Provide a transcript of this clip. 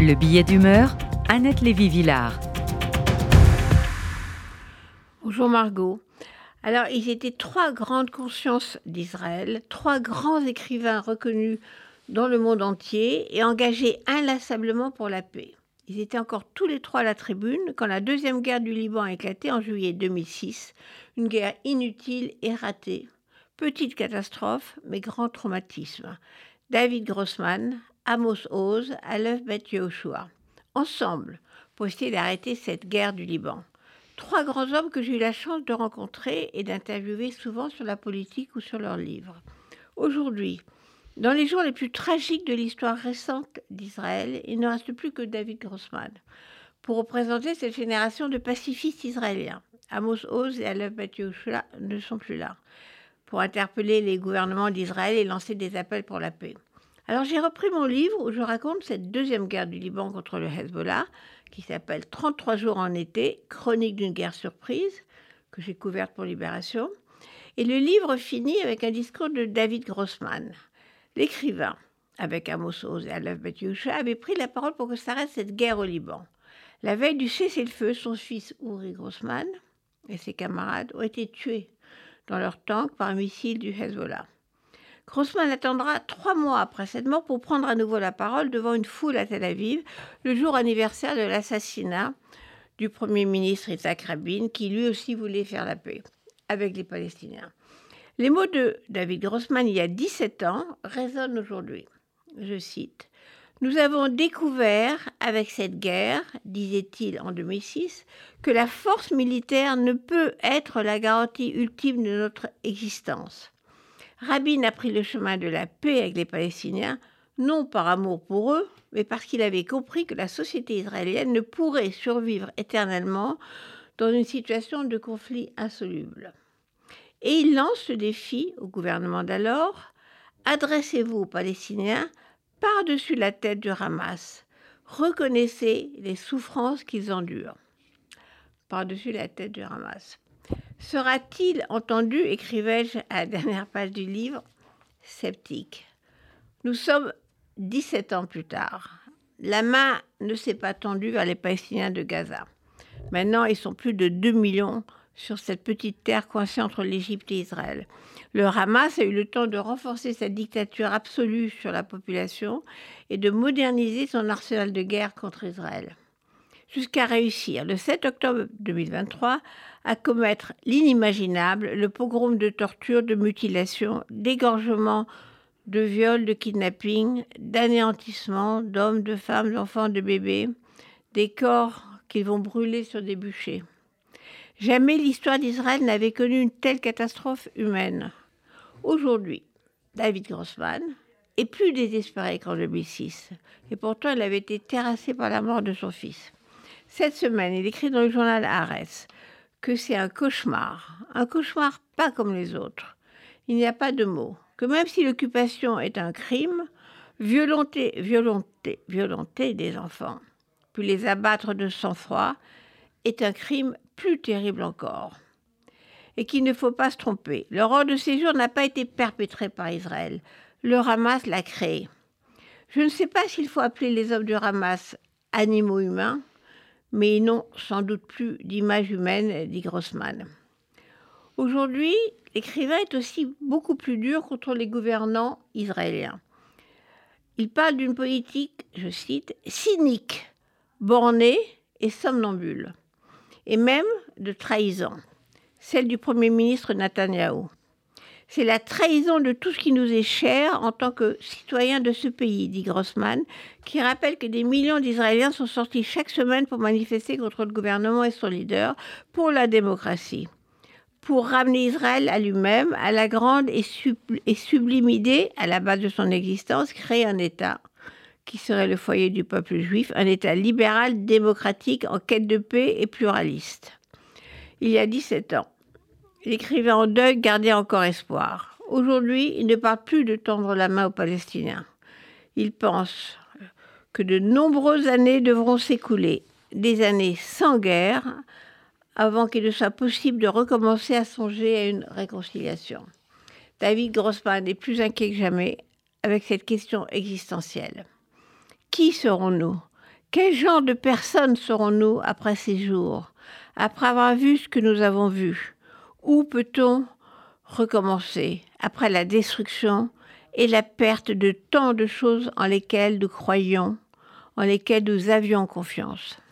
Le billet d'humeur, Annette Lévy-Villard. Bonjour Margot. Alors, ils étaient trois grandes consciences d'Israël, trois grands écrivains reconnus dans le monde entier et engagés inlassablement pour la paix. Ils étaient encore tous les trois à la tribune quand la deuxième guerre du Liban a éclaté en juillet 2006, une guerre inutile et ratée. Petite catastrophe, mais grand traumatisme. David Grossman, Amos Oz, Aleph Bet Yehoshua. Ensemble, pour essayer d'arrêter cette guerre du Liban. Trois grands hommes que j'ai eu la chance de rencontrer et d'interviewer souvent sur la politique ou sur leurs livres. Aujourd'hui, dans les jours les plus tragiques de l'histoire récente d'Israël, il ne reste plus que David Grossman pour représenter cette génération de pacifistes israéliens. Amos Oz et Aleph Yoshua ne sont plus là pour interpeller les gouvernements d'Israël et lancer des appels pour la paix. Alors j'ai repris mon livre où je raconte cette deuxième guerre du Liban contre le Hezbollah, qui s'appelle 33 jours en été, chronique d'une guerre surprise, que j'ai couverte pour Libération. Et le livre finit avec un discours de David Grossman. L'écrivain, avec Amos Oz et Aleph Betioucha, avait pris la parole pour que s'arrête cette guerre au Liban. La veille du cessez-le-feu, son fils Uri Grossman et ses camarades ont été tués dans leur tank par un missile du Hezbollah. Grossman attendra trois mois après cette mort pour prendre à nouveau la parole devant une foule à Tel Aviv, le jour anniversaire de l'assassinat du Premier ministre Isaac Rabin, qui lui aussi voulait faire la paix avec les Palestiniens. Les mots de David Grossman il y a 17 ans résonnent aujourd'hui. Je cite Nous avons découvert avec cette guerre, disait-il en 2006, que la force militaire ne peut être la garantie ultime de notre existence. Rabin a pris le chemin de la paix avec les Palestiniens, non par amour pour eux, mais parce qu'il avait compris que la société israélienne ne pourrait survivre éternellement dans une situation de conflit insoluble. Et il lance le défi au gouvernement d'alors adressez-vous aux Palestiniens par-dessus la tête du Hamas. Reconnaissez les souffrances qu'ils endurent. Par-dessus la tête du Hamas. Sera-t-il entendu écrivais-je à la dernière page du livre, sceptique. Nous sommes 17 ans plus tard. La main ne s'est pas tendue vers les Palestiniens de Gaza. Maintenant, ils sont plus de 2 millions sur cette petite terre coincée entre l'Égypte et Israël. Le Hamas a eu le temps de renforcer sa dictature absolue sur la population et de moderniser son arsenal de guerre contre Israël. Jusqu'à réussir, le 7 octobre 2023, à commettre l'inimaginable, le pogrom de torture, de mutilation, d'égorgement, de viol, de kidnapping, d'anéantissement d'hommes, de femmes, d'enfants, de bébés, des corps qu'ils vont brûler sur des bûchers. Jamais l'histoire d'Israël n'avait connu une telle catastrophe humaine. Aujourd'hui, David Grossman est plus désespéré qu'en 2006, et pourtant il avait été terrassé par la mort de son fils. Cette semaine, il écrit dans le journal Arès que c'est un cauchemar, un cauchemar pas comme les autres. Il n'y a pas de mots. Que même si l'occupation est un crime, violenter, violenter, violenter des enfants, puis les abattre de sang-froid, est un crime plus terrible encore. Et qu'il ne faut pas se tromper. L'horreur de séjour n'a pas été perpétrée par Israël. Le Hamas l'a créée. Je ne sais pas s'il faut appeler les hommes du Hamas animaux humains, mais ils n'ont sans doute plus d'image humaine, dit Grossman. Aujourd'hui, l'écrivain est aussi beaucoup plus dur contre les gouvernants israéliens. Il parle d'une politique, je cite, cynique, bornée et somnambule et même de trahison, celle du Premier ministre Netanyahou. C'est la trahison de tout ce qui nous est cher en tant que citoyens de ce pays, dit Grossman, qui rappelle que des millions d'Israéliens sont sortis chaque semaine pour manifester contre le gouvernement et son leader pour la démocratie, pour ramener Israël à lui-même, à la grande et, et sublime idée, à la base de son existence, créer un État qui serait le foyer du peuple juif, un État libéral, démocratique, en quête de paix et pluraliste. Il y a 17 ans, l'écrivain en deuil gardait encore espoir. Aujourd'hui, il ne parle plus de tendre la main aux Palestiniens. Il pense que de nombreuses années devront s'écouler, des années sans guerre, avant qu'il ne soit possible de recommencer à songer à une réconciliation. David Grossman est plus inquiet que jamais avec cette question existentielle. Qui serons-nous? Quel genre de personnes serons-nous après ces jours, après avoir vu ce que nous avons vu Où peut-on recommencer après la destruction et la perte de tant de choses en lesquelles nous croyions, en lesquelles nous avions confiance?